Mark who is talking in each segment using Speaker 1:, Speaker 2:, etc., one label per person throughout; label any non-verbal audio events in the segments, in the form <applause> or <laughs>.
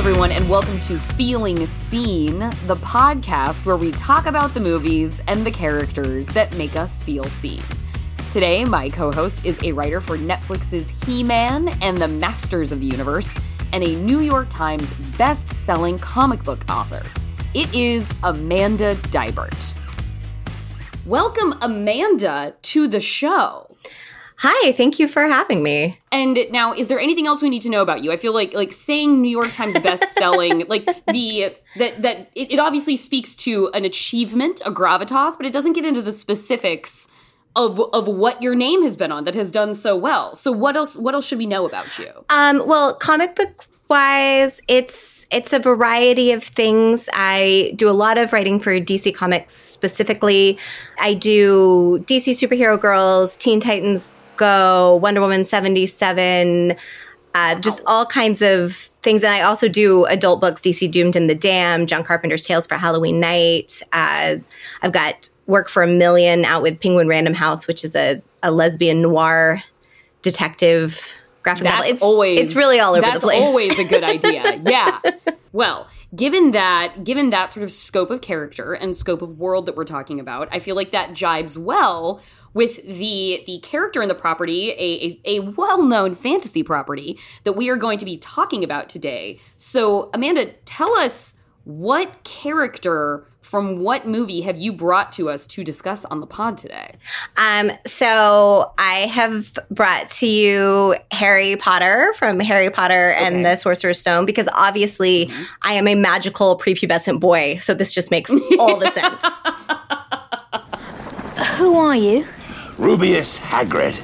Speaker 1: Everyone, and welcome to Feeling Seen, the podcast where we talk about the movies and the characters that make us feel seen. Today, my co host is a writer for Netflix's He Man and the Masters of the Universe, and a New York Times best selling comic book author. It is Amanda Deibert. Welcome, Amanda, to the show.
Speaker 2: Hi, thank you for having me.
Speaker 1: And now, is there anything else we need to know about you? I feel like like saying New York Times best-selling, <laughs> like the that that it, it, obviously speaks to an achievement, a gravitas, but it doesn't get into the specifics of of what your name has been on that has done so well. So what else what else should we know about you?
Speaker 2: Um, well, comic book wise, it's it's a variety of things. I do a lot of writing for DC Comics specifically. I do DC Superhero Girls, Teen Titans Go, Wonder Woman 77, uh, just all kinds of things. And I also do adult books, DC Doomed and the Dam, John Carpenter's Tales for Halloween Night. Uh, I've got work for a million out with Penguin Random House, which is a, a lesbian noir detective graphic
Speaker 1: that's
Speaker 2: novel. It's
Speaker 1: always
Speaker 2: it's really all over the place.
Speaker 1: always a good idea. <laughs> yeah. Well, given that given that sort of scope of character and scope of world that we're talking about, I feel like that jibes well with the the character in the property, a, a, a well-known fantasy property that we are going to be talking about today. So, Amanda, tell us what character from what movie have you brought to us to discuss on the pod today?
Speaker 2: Um, so I have brought to you Harry Potter from Harry Potter okay. and the Sorcerer's Stone because obviously mm-hmm. I am a magical prepubescent boy, so this just makes all the sense. <laughs>
Speaker 3: Who are you?
Speaker 4: Rubeus Hagrid,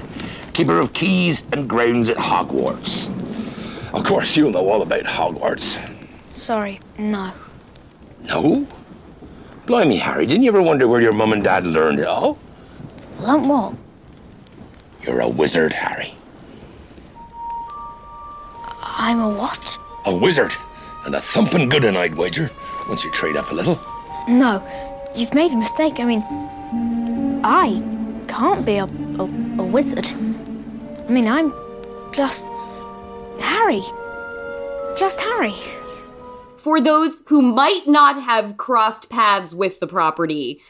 Speaker 4: keeper of keys and grounds at Hogwarts. Of course, you'll know all about Hogwarts.
Speaker 3: Sorry, no.
Speaker 4: No? Blimey, Harry, didn't you ever wonder where your mum and dad learned it all?
Speaker 3: Learned what?
Speaker 4: You're a wizard, Harry.
Speaker 3: I'm a what?
Speaker 4: A wizard. And a thumping good one, I'd wager, once you trade up a little.
Speaker 3: No, you've made a mistake. I mean, I can't be a, a, a wizard. I mean, I'm just Harry. Just Harry.
Speaker 1: For those who might not have crossed paths with the property,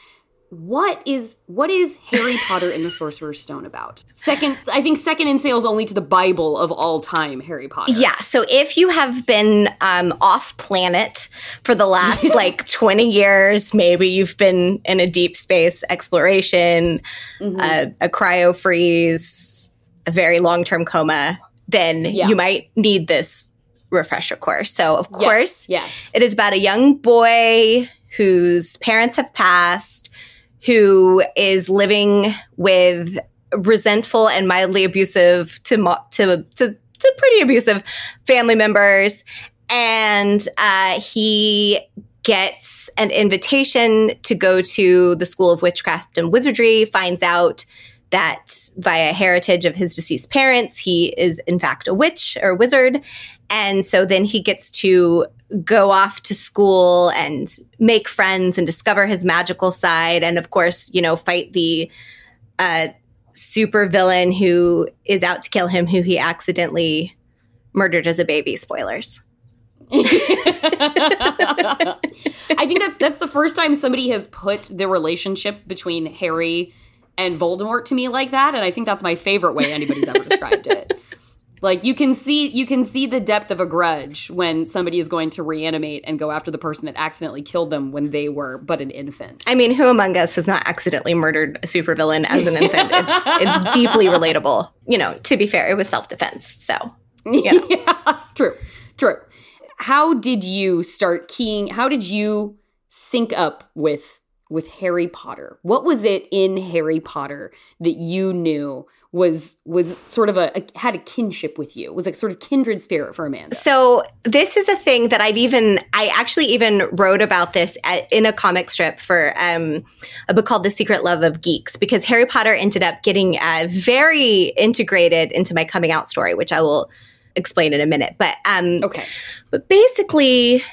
Speaker 1: what is what is Harry <laughs> Potter and the Sorcerer's Stone about? Second, I think second in sales only to the Bible of all time, Harry Potter.
Speaker 2: Yeah. So if you have been um, off planet for the last yes. like twenty years, maybe you've been in a deep space exploration, mm-hmm. uh, a cryo freeze, a very long term coma, then yeah. you might need this refresher course. So of course,
Speaker 1: yes, yes,
Speaker 2: it is about a young boy whose parents have passed who is living with resentful and mildly abusive to to to, to pretty abusive family members, and uh, he gets an invitation to go to the School of Witchcraft and Wizardry. Finds out that via heritage of his deceased parents, he is in fact a witch or wizard. And so then he gets to go off to school and make friends and discover his magical side. And of course, you know, fight the uh, super villain who is out to kill him, who he accidentally murdered as a baby. Spoilers. <laughs>
Speaker 1: I think that's that's the first time somebody has put the relationship between Harry and Voldemort to me like that, and I think that's my favorite way anybody's ever described it. Like you can see you can see the depth of a grudge when somebody is going to reanimate and go after the person that accidentally killed them when they were but an infant.
Speaker 2: I mean, who among us has not accidentally murdered a supervillain as an infant? It's <laughs> it's deeply relatable. You know, to be fair, it was self-defense. So, you know. <laughs>
Speaker 1: yeah, true. True. How did you start keying how did you sync up with with Harry Potter? What was it in Harry Potter that you knew was was sort of a, a, had a kinship with you? It was like sort of kindred spirit for Amanda.
Speaker 2: So this is a thing that I've even I actually even wrote about this at, in a comic strip for um, a book called The Secret Love of Geeks because Harry Potter ended up getting uh, very integrated into my coming out story, which I will explain in a minute. But um,
Speaker 1: okay,
Speaker 2: but basically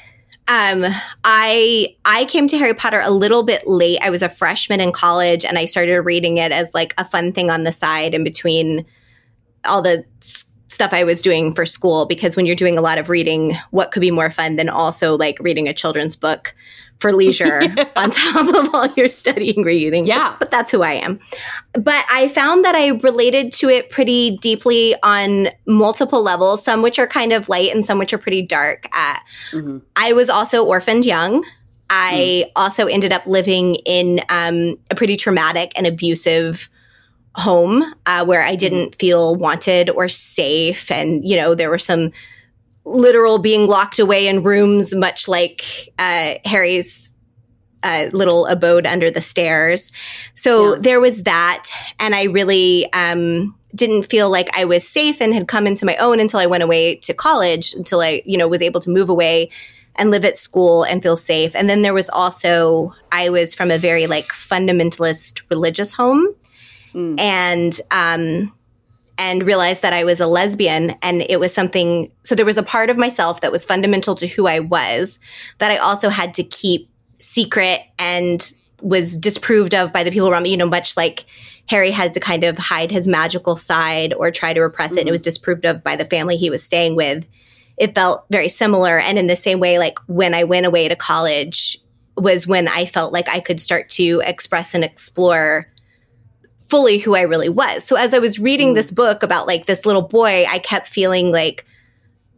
Speaker 2: um, I I came to Harry Potter a little bit late. I was a freshman in college, and I started reading it as like a fun thing on the side in between all the stuff I was doing for school because when you're doing a lot of reading, what could be more fun than also like reading a children's book for leisure <laughs> on top of all your studying reading?
Speaker 1: Yeah.
Speaker 2: But, that's who I am. But I found that I related to it pretty deeply on multiple levels, some which are kind of light and some which are pretty dark. Uh,
Speaker 1: Mhm.
Speaker 2: I was also orphaned young. I also ended up living in um, a pretty traumatic and abusive home uh, where I didn't feel wanted or safe. And, you know, there were some literal being locked away in rooms, much like uh, Harry's uh, little abode under the stairs. So
Speaker 1: Yeah.
Speaker 2: there was that. And I really um, didn't feel like I was safe and had come into my own until I went away to college, until I, you know, was able to move away and live at school and feel safe. And then there was also, I was from a very like fundamentalist religious home
Speaker 1: Mm.
Speaker 2: and um and realized that I was a lesbian and it was something so there was a part of myself that was fundamental to who I was that I also had to keep secret and was disproved of by the people around me you know much like Harry had to kind of hide his magical side or try to repress it and it was disproved of by the family he was staying with. It felt very similar and in the same way like when I went away to college was when I felt like I could start to express and explore fully who I really was. So as I was reading
Speaker 1: Mm.
Speaker 2: this book about like this little boy, I kept feeling like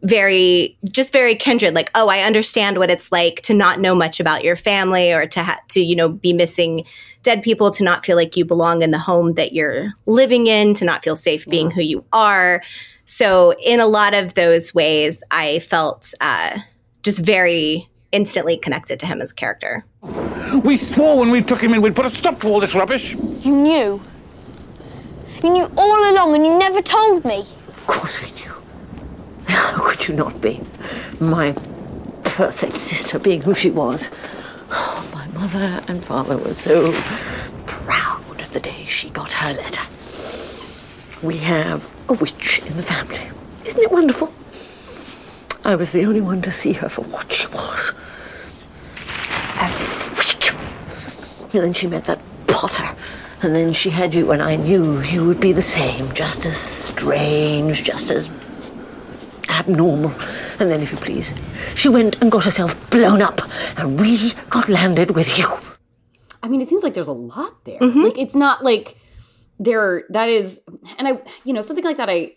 Speaker 2: very just very kindred like oh i understand what it's like to not know much about your family or to ha- to you know be missing dead people to not feel like you belong in the home that you're living in to not feel safe being who you are so in a lot of those ways i felt uh, just very instantly connected to him as a character
Speaker 5: We swore when we took him in we'd put a stop to all this rubbish.
Speaker 3: You knew. You knew all along and you never told me.
Speaker 6: Of course we knew. How could you not be? My perfect sister being who she was. Oh, my mother and father were so proud the day she got her letter. We have a witch in the family. Isn't it wonderful? I was the only one to see her for what she was. A freak. And then she met that Potter. And then she had you, and I knew you would be the same, just as strange, just as abnormal. And then, if you please, she went and got herself blown up, and we got landed with you.
Speaker 1: I mean, it seems like there's a lot there. Mm-hmm. Like it's not like there that is, and I, you know, something like that. I,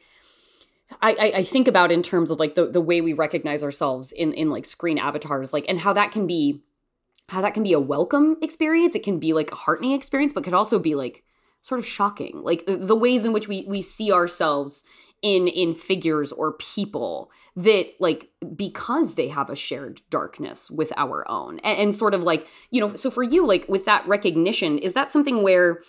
Speaker 1: I, I- I think about in terms of like the the way we recognize ourselves in in like screen avatars, like and how that can be, how that can be a welcome experience. It can be like a heartening experience, but could also be like sort of shocking. Like the, ways in which we we see ourselves in in figures or people that like because they have a shared darkness with our own and, and sort of like you know so for you like with that recognition is that something where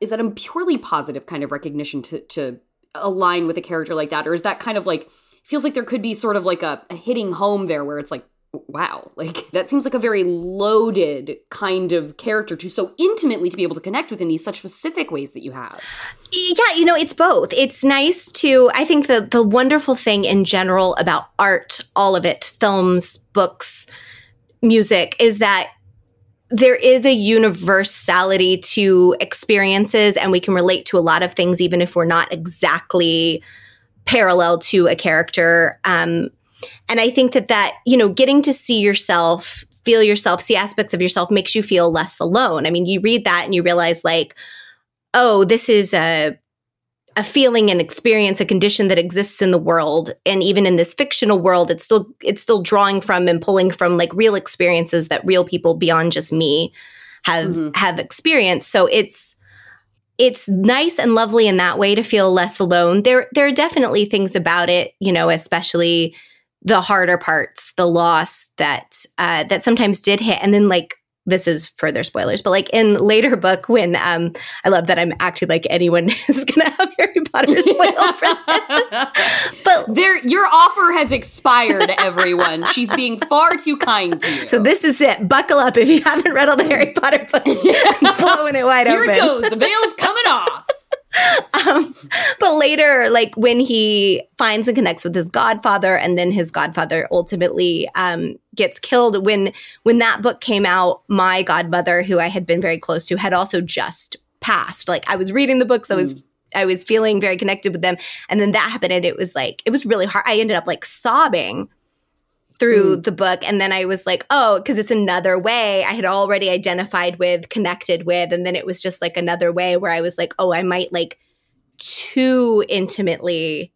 Speaker 1: is that a purely positive kind of recognition to to align with a character like that or is that kind of like feels like there could be sort of like a, a hitting home there where it's like wow like that seems like a very loaded kind of character to so intimately to be able to connect with in these such specific ways that you have
Speaker 2: Yeah, you know, it's both. It's nice to I think the the wonderful thing in general about art, all of it, films, books, music is that there is a universality to experiences and we can relate to a lot of things even if we're not exactly parallel to a character um and i think that that you know getting to see yourself feel yourself see aspects of yourself makes you feel less alone i mean you read that and you realize like oh, this is a a feeling and experience, a condition that exists in the world, and even in this fictional world, it's still it's still drawing from and pulling from like real experiences that real people beyond just me have
Speaker 1: Mhm.
Speaker 2: have experienced. So it's it's nice and lovely in that way to feel less alone. There there are definitely things about it, you know, especially the harder parts, the loss that uh, that sometimes did hit, and then like this is further spoilers, but like in later book when um I love that I'm acting like anyone <laughs> is gonna have Harry Potter <laughs> spoiled for them. But
Speaker 1: there your offer has expired everyone she's being far too kind to you
Speaker 2: so this is it. Buckle up if you haven't read all the Harry Potter books. <laughs> blowing it wide
Speaker 1: here
Speaker 2: open.
Speaker 1: it goes the veil's coming off <laughs>
Speaker 2: um, but later, like when he finds and connects with his godfather, and then his godfather ultimately um, gets killed. When when that book came out, my godmother, who I had been very close to, had also just passed. Like I was reading the books, I was I was feeling very connected with them. And then that happened and it was like it was really hard. I ended up like sobbing through the book and then I was like, "Oh, cuz it's another way I had already identified with, connected with, and then it was just like another way where I was like, "Oh, I might like too intimately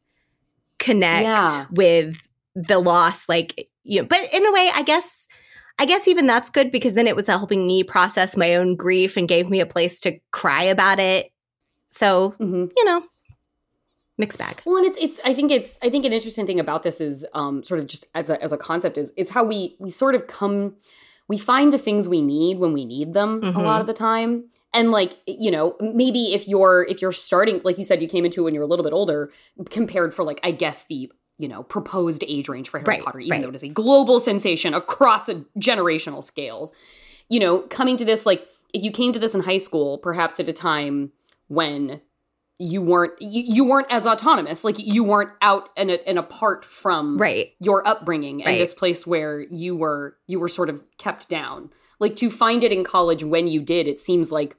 Speaker 2: connect
Speaker 1: Yeah.
Speaker 2: with the loss like you know, but in a way, I guess I guess even that's good because then it was helping me process my own grief and gave me a place to cry about it. So,
Speaker 1: Mhm.
Speaker 2: you know, mixed bag.
Speaker 1: Well, and it's it's I think it's I think an interesting thing about this is um sort of just as a as a concept is is how we we sort of come we find the things we need when we need them a lot of the time. And like, you know, maybe if you're if you're starting like you said you came into when you're a little bit older compared for like I guess the you know, proposed age range for Harry
Speaker 2: Right,
Speaker 1: Potter, even
Speaker 2: right.
Speaker 1: though it is a global sensation across a generational scales. You know, coming to this, like, if you came to this in high school, perhaps at a time when you weren't you, you weren't as autonomous. Like you weren't out and, and apart from
Speaker 2: Right.
Speaker 1: your upbringing and this place where you were you were sort of kept down. Like to find it in college when you did it seems like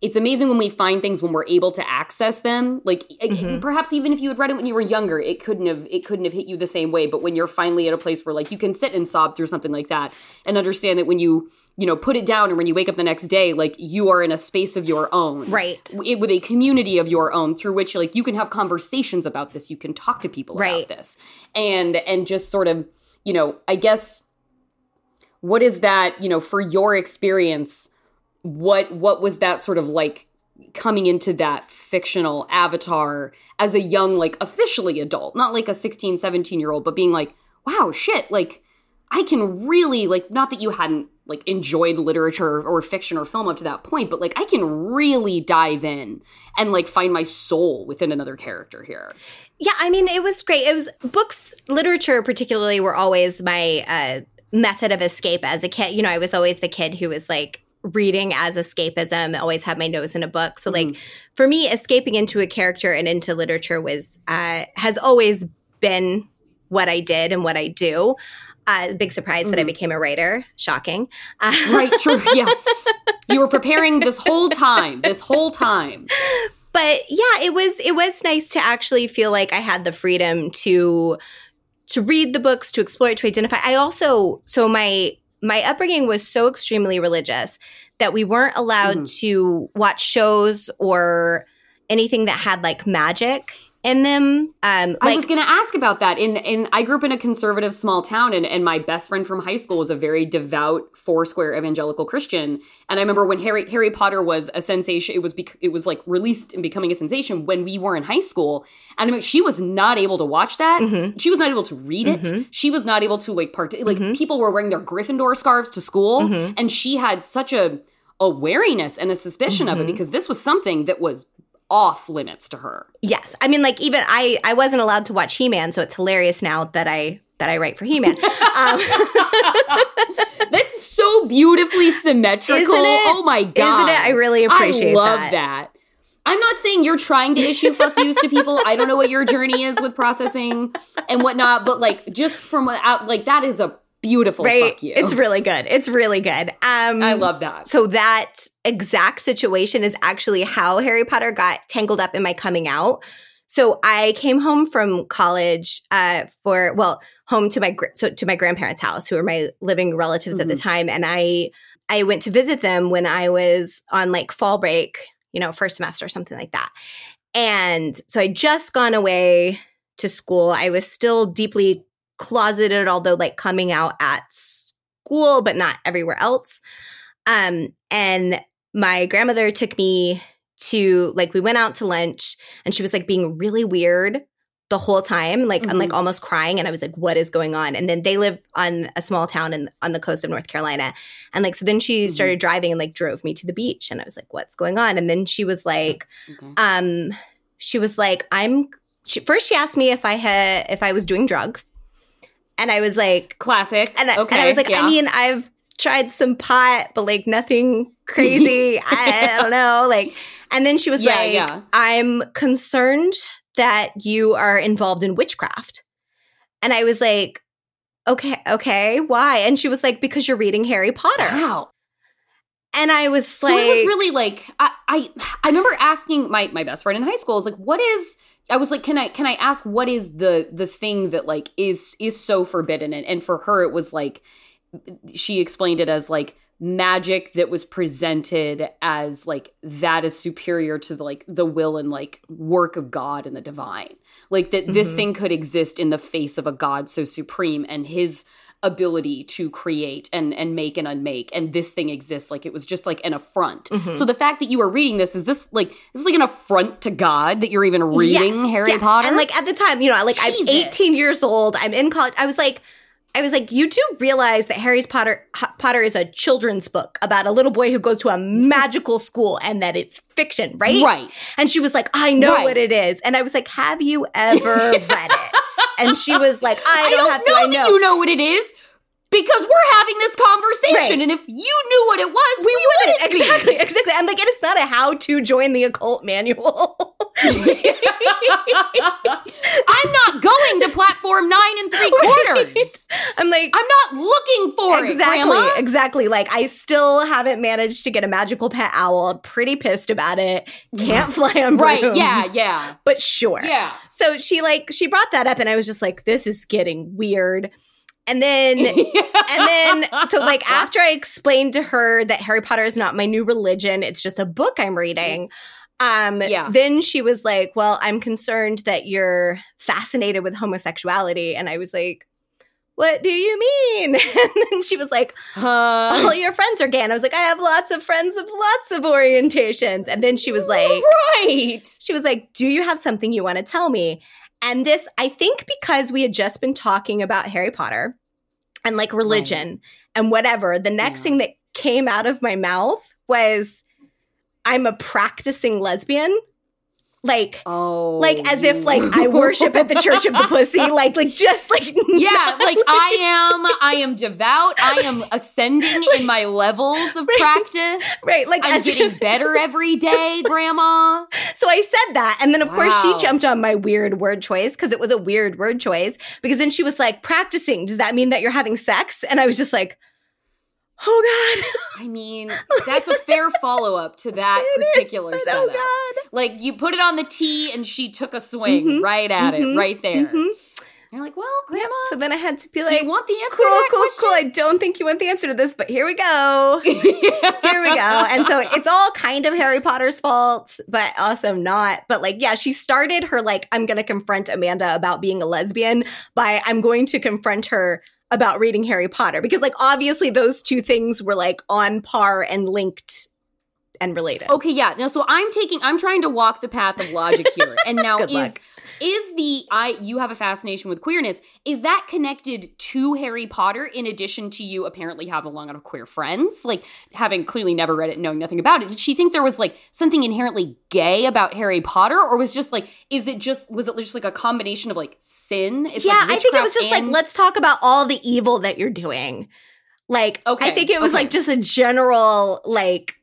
Speaker 1: it's amazing when we find things when we're able to access them like
Speaker 2: Mm-hmm.
Speaker 1: perhaps even if you had read it when you were younger it couldn't have it couldn't have hit you the same way but when you're finally at a place where like you can sit and sob through something like that and understand that when you you know put it down and when you wake up the next day like you are in a space of your own
Speaker 2: Right.
Speaker 1: w- with a community of your own through which like you can have conversations about this you can talk to people
Speaker 2: Right.
Speaker 1: about this and and just sort of you know i guess what is that you know for your experience what what was that sort of like coming into that fictional avatar as a young like officially adult not like a 16 17 year old but being like wow shit like i can really like not that you hadn't like enjoyed literature or fiction or film up to that point but like i can really dive in and like find my soul within another character here
Speaker 2: Yeah, I mean, it was great. It was books, literature particularly, were always my uh, method of escape as a kid. You know, I was always the kid who was like reading as escapism, always had my nose in a book. So, like, for me, escaping into a character and into literature was, uh, has always been what I did and what I do. Uh, big surprise that I became a writer. Shocking. Uh, <laughs>
Speaker 1: right true yeah you were preparing this whole time this whole time
Speaker 2: but yeah it was it was nice to actually feel like i had the freedom to to read the books to explore it to identify i also so my my upbringing was so extremely religious that we weren't allowed mm-hmm. to watch shows or anything that had like magic in them um
Speaker 1: I was going to ask about that. In in I grew up in a conservative small town, and and my best friend from high school was a very devout Foursquare evangelical Christian. And I remember when Harry Harry Potter was a sensation. It was bec- it was like released and becoming a sensation when we were in high school. And I mean, she was not able to watch that.
Speaker 2: Mm-hmm.
Speaker 1: She was not able to read it. She was not able to like part. Like
Speaker 2: Mm-hmm.
Speaker 1: people were wearing their Gryffindor scarves to school, and she had such a a wariness and a suspicion
Speaker 2: Mm-hmm.
Speaker 1: of it because this was something that was off limits to her.
Speaker 2: yes i mean like even i i wasn't allowed to watch he-man so it's hilarious now that i that i write for he-man <laughs> um <laughs>
Speaker 1: That's so beautifully symmetrical. Oh my god.
Speaker 2: Isn't it? I really appreciate
Speaker 1: I love
Speaker 2: that.
Speaker 1: that. I'm not saying you're trying to issue fuck yous to people. I don't know what your journey is with processing and whatnot, but like just from out like that is a beautiful
Speaker 2: right
Speaker 1: fuck you.
Speaker 2: it's really good it's really good um
Speaker 1: I love that.
Speaker 2: So that exact situation is actually how Harry Potter got tangled up in my coming out. So I came home from college uh, for well, home to my gr- so to my grandparents' house, who were my living relatives at the time, and I I went to visit them when I was on like fall break, you know, first semester or something like that. And so I just gone away to school. I was still deeply closeted, although like coming out at school, but not everywhere else. Um, and my grandmother took me to like we went out to lunch and she was like being really weird the whole time like i'm like almost crying and i was like what is going on and then they live on a small town in on the coast of north carolina and like so then she started driving and like drove me to the beach and i was like what's going on and then she was like
Speaker 1: Okay.
Speaker 2: um she was like i'm she, first she asked me if i had if i was doing drugs and i was like
Speaker 1: Classic.
Speaker 2: and I,
Speaker 1: okay.
Speaker 2: and I was like,
Speaker 1: yeah.
Speaker 2: I mean, I've tried some pot, but like nothing crazy. <laughs> I, I don't know. Like, and then she was
Speaker 1: Yeah,
Speaker 2: like,
Speaker 1: yeah.
Speaker 2: I'm concerned that you are involved in witchcraft. And I was like, okay, okay, why? And she was like, because you're reading Harry Potter.
Speaker 1: Wow.
Speaker 2: And I was like, So
Speaker 1: it was really like I, I I remember asking my my best friend in high school. I was like, "What is?" I was like, "Can I can I ask what is the the thing that like is is so forbidden?" And and for her, it was like she explained it as like magic that was presented as like that is superior to the, like the will and like work of God and the divine. Like that this
Speaker 2: Mhm.
Speaker 1: thing could exist in the face of a God so supreme and his ability to create and and make and unmake and this thing exists like it was just like an affront.
Speaker 2: Mhm.
Speaker 1: So the fact that you are reading this is this like this is like an affront to God that you're even reading
Speaker 2: Yes,
Speaker 1: Harry
Speaker 2: yes.
Speaker 1: Potter.
Speaker 2: And like at the time, you know, like
Speaker 1: Jesus.
Speaker 2: I'm 18 years old. I'm in college. I was like, I was like, you do realize that Harry Potter Potter is a children's book about a little boy who goes to a magical school and that it's fiction, right?
Speaker 1: Right.
Speaker 2: And she was like, I know
Speaker 1: Right.
Speaker 2: what it is. And I was like, Have you ever <laughs> read it? And she was like, I
Speaker 1: I
Speaker 2: don't,
Speaker 1: don't
Speaker 2: have
Speaker 1: know
Speaker 2: to. I know.
Speaker 1: you know what it is because we're having this conversation,
Speaker 2: Right.
Speaker 1: and if you knew what it was, we,
Speaker 2: we wouldn't
Speaker 1: wouldn't be.
Speaker 2: exactly exactly i'm like it is not a how to join the occult manual <laughs>
Speaker 1: I'm not going to platform nine and three quarters.
Speaker 2: i'm like
Speaker 1: I'm not looking for
Speaker 2: exactly
Speaker 1: it, Grandma.
Speaker 2: exactly like i still haven't managed to get a magical pet owl I'm pretty pissed about it can't fly on
Speaker 1: Right?
Speaker 2: brooms,
Speaker 1: Yeah, yeah,
Speaker 2: but sure
Speaker 1: yeah.
Speaker 2: so she like she brought that up and i was just like this is getting weird and then <laughs> and then so like <laughs> after i explained to her that harry potter is not my new religion it's just a book i'm reading um
Speaker 1: Yeah.
Speaker 2: then she was like well i'm concerned that you're fascinated with homosexuality and i was like what do you mean <laughs> and then she was like
Speaker 1: Uh,
Speaker 2: all your friends are gay and i was like i have lots of friends of lots of orientations and then she was like
Speaker 1: right.
Speaker 2: she was like, Do you have something you want to tell me? And this, I think, because we had just been talking about Harry Potter and like religion and whatever, the next
Speaker 1: Yeah.
Speaker 2: thing that came out of my mouth was, I'm a practicing lesbian. Like,
Speaker 1: Oh,
Speaker 2: like as if like oh. I worship at the Church of the <laughs> Pussy, like like just like
Speaker 1: Yeah, like <laughs> I am. I am devout. I am ascending in my levels of practice.
Speaker 2: right, like
Speaker 1: I'm getting
Speaker 2: if-
Speaker 1: better <laughs> every day, Grandma.
Speaker 2: So I said that. And then, of course, she jumped on my weird word choice because it was a weird word choice. Because then she was like, practicing, does that mean that you're having sex? And I was just like, oh God.
Speaker 1: I mean, that's a fair <laughs> follow up to that
Speaker 2: It is,
Speaker 1: particular
Speaker 2: but
Speaker 1: setup.
Speaker 2: Oh God.
Speaker 1: Like you put it on the tee, and she took a swing
Speaker 2: Mhm,
Speaker 1: right at
Speaker 2: mhm,
Speaker 1: it, right there.
Speaker 2: mhm.
Speaker 1: You're like, well, Grandma,
Speaker 2: So then I had to be
Speaker 1: do
Speaker 2: like,
Speaker 1: you want the answer?
Speaker 2: cool,
Speaker 1: to that
Speaker 2: cool,
Speaker 1: question?
Speaker 2: cool. I don't think you want the answer to this, but here we go. <laughs> Here we go. And so it's all kind of Harry Potter's fault, but also not. But like, yeah, she started her like, I'm going to confront Amanda about being a lesbian by I'm going to confront her about reading Harry Potter because like obviously those two things were like on par and linked and related.
Speaker 1: Okay, yeah. Now, so I'm taking, I'm trying to walk the path of logic here. And <laughs> now is
Speaker 2: luck.
Speaker 1: Is the I you have a fascination with queerness? Is that connected to Harry Potter in addition to you apparently have a long lot of queer friends? Like having clearly never read it, knowing nothing about it. Did she think there was like something inherently gay about Harry Potter, or was just like, is it just was it just like a combination of like sin? It's
Speaker 2: yeah,
Speaker 1: like
Speaker 2: I think it was just like let's talk about all the evil that you're doing. Like,
Speaker 1: Okay,
Speaker 2: I think it was
Speaker 1: okay.
Speaker 2: like just a general like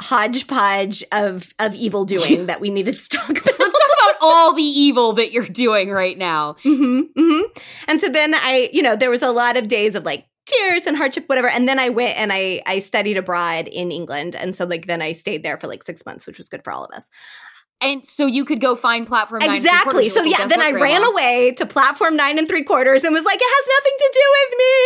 Speaker 2: hodgepodge of of evil doing <laughs> that we needed to talk about.
Speaker 1: Let's about all the evil that you're doing right now.
Speaker 2: hmm hmm And so then I, you know, there was a lot of days of like tears and hardship, whatever. And then I went and I I studied abroad in England, and so like then I stayed there for like six months, which was good for all of us.
Speaker 1: And so you could go find platform nine and three
Speaker 2: Exactly.
Speaker 1: quarters.
Speaker 2: So yeah, then
Speaker 1: guess
Speaker 2: I
Speaker 1: what,
Speaker 2: ran
Speaker 1: Grandma?"
Speaker 2: away to platform nine and three quarters and was like, it has nothing to do with me.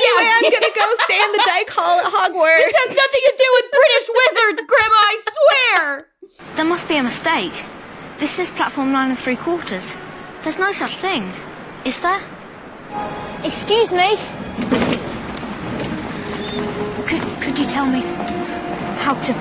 Speaker 2: Anyway,
Speaker 1: Yeah.
Speaker 2: I'm gonna go stay in the <laughs> Dyke Hall at Hogwarts.
Speaker 1: It has nothing to do with British wizards, Grandma, I swear.
Speaker 3: There must be a mistake. This is platform nine and three quarters. There's no such thing. Is there? Excuse me? Could, could you tell me how to.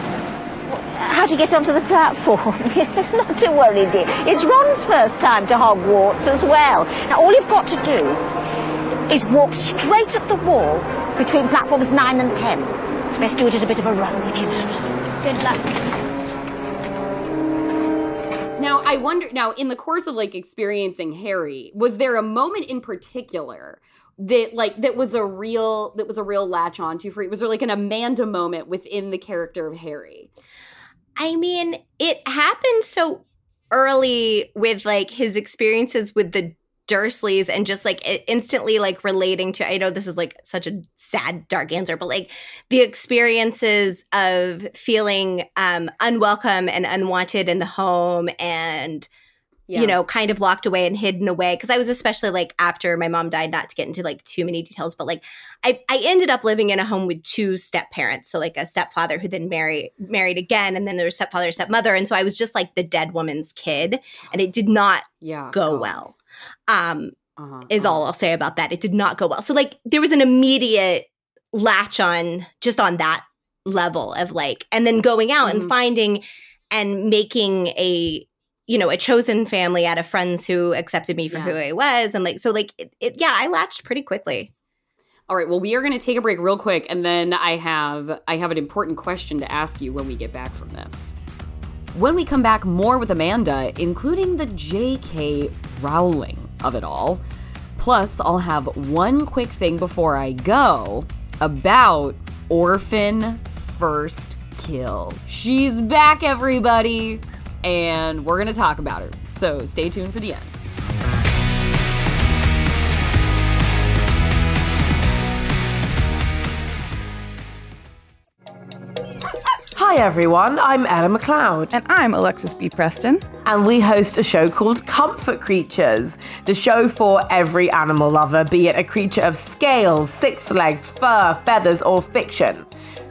Speaker 6: How to get onto the platform? <laughs> Not to worry, dear. It's Ron's first time to Hogwarts as well. Now, all you've got to do is walk straight at the wall between platforms 9 and 10. Best do it at a bit of a run if you're nervous.
Speaker 3: Good luck.
Speaker 1: I wonder, now, in the course of like experiencing Harry, was there a moment in particular that like that was a real that was a real latch onto for you? Was there like an Amanda moment within the character of Harry?
Speaker 2: I mean, it happened so early with like his experiences with the Dursleys and just like instantly like relating to I know this is like such a sad dark answer but like the experiences of feeling um unwelcome and unwanted in the home and you know kind of locked away and hidden away because I was especially like after my mom died not to get into like too many details but like I I ended up living in a home with two step parents so like a stepfather who then married married again and then there was stepfather stepmother and so I was just like the dead woman's kid and it did not
Speaker 1: yeah
Speaker 2: go well um
Speaker 1: uh-huh,
Speaker 2: is
Speaker 1: uh-huh.
Speaker 2: all I'll say about that. It did not go well. So like there was an immediate latch on just on that level of like and then going out
Speaker 1: Mhm.
Speaker 2: and finding and making a you know a chosen family out of friends who accepted me for
Speaker 1: Yeah.
Speaker 2: who I was and like so like it, it, yeah I latched pretty quickly.
Speaker 1: All right, well, we are going to take a break real quick, and then I have I have an important question to ask you when we get back from this. When we come back, more with Amanda, including the J.K. Rowling of it all. Plus, I'll have one quick thing before I go about Orphan First Kill. She's back, everybody, and we're going to talk about her. So stay tuned for the end.
Speaker 7: Hi everyone, I'm Ella McLeod,
Speaker 8: And I'm Alexis B. Preston.
Speaker 7: and we host a show called Comfort Creatures, the show for every animal lover, be it a creature of scales, six legs, fur, feathers, or fiction.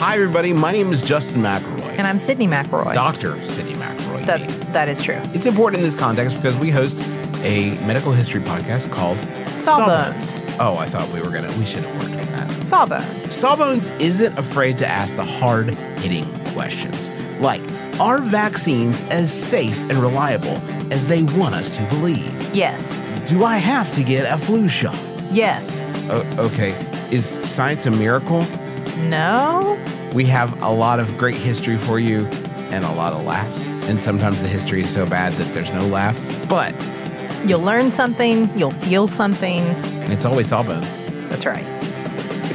Speaker 9: Hi, everybody. My name is Justin McElroy.
Speaker 10: And I'm Sydnee McElroy.
Speaker 9: Dr. Sydnee McElroy.
Speaker 10: That that is true.
Speaker 9: It's important in this context because we host a medical history podcast called
Speaker 10: Sawbones.
Speaker 9: Oh, I thought we were gonna. We should have worked on that.
Speaker 10: Sawbones.
Speaker 9: Sawbones isn't afraid to ask the hard-hitting questions, like, are vaccines as safe and reliable as they want us to believe?
Speaker 10: Yes.
Speaker 9: Do I have to get a flu shot?
Speaker 10: Yes.
Speaker 9: O- okay. Is science a miracle?
Speaker 10: No.
Speaker 9: We have a lot of great history for you and a lot of laughs. And sometimes the history is so bad that there's no laughs. But
Speaker 10: You'll learn something. You'll feel something.
Speaker 9: and it's always Sawbones.
Speaker 10: That's right.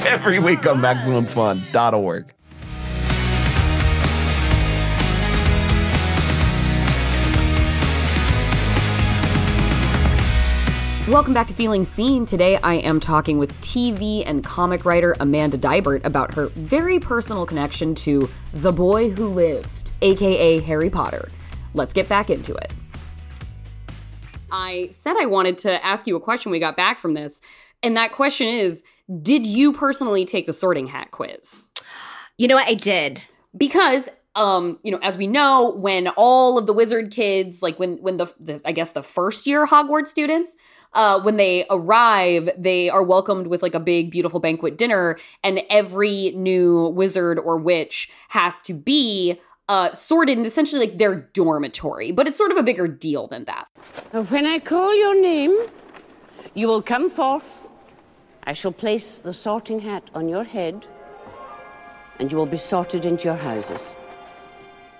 Speaker 9: Every week on MaximumFun.org.
Speaker 1: Welcome back to Feeling Seen. Today I am talking with TV and comic writer Amanda Deibert about her very personal connection to The Boy Who Lived, aka Harry Potter. Let's get back into it. I said I wanted to ask you a question we got back from this, and that question is Did you personally take the sorting hat quiz?
Speaker 2: You know what I did.
Speaker 1: because um you know as we know when all of the wizard kids like when when the, the i guess the first year hogwarts students uh when they arrive they are welcomed with like a big beautiful banquet dinner and every new wizard or witch has to be uh sorted in essentially like their dormitory but it's sort of a bigger deal than that
Speaker 6: When I call your name, you will come forth. I shall place the sorting hat on your head, and you will be sorted into your houses.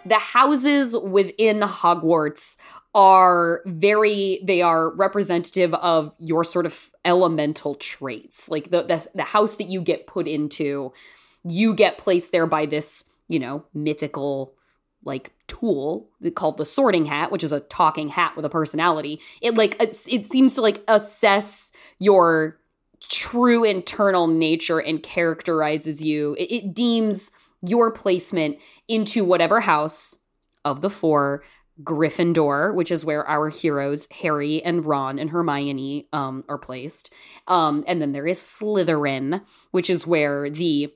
Speaker 1: the houses within Hogwarts are very they are representative of your sort of elemental traits. Like the the, the house that you get put into, you get placed there by this, you know, mythical like tool called the sorting hat which is a talking hat with a personality it like it's, it seems to like assess your true internal nature and characterizes you it, it deems your placement into whatever house of the four Gryffindor, which is where our heroes Harry and Ron and Hermione um, are placed, um, and then there is Slytherin, which is where the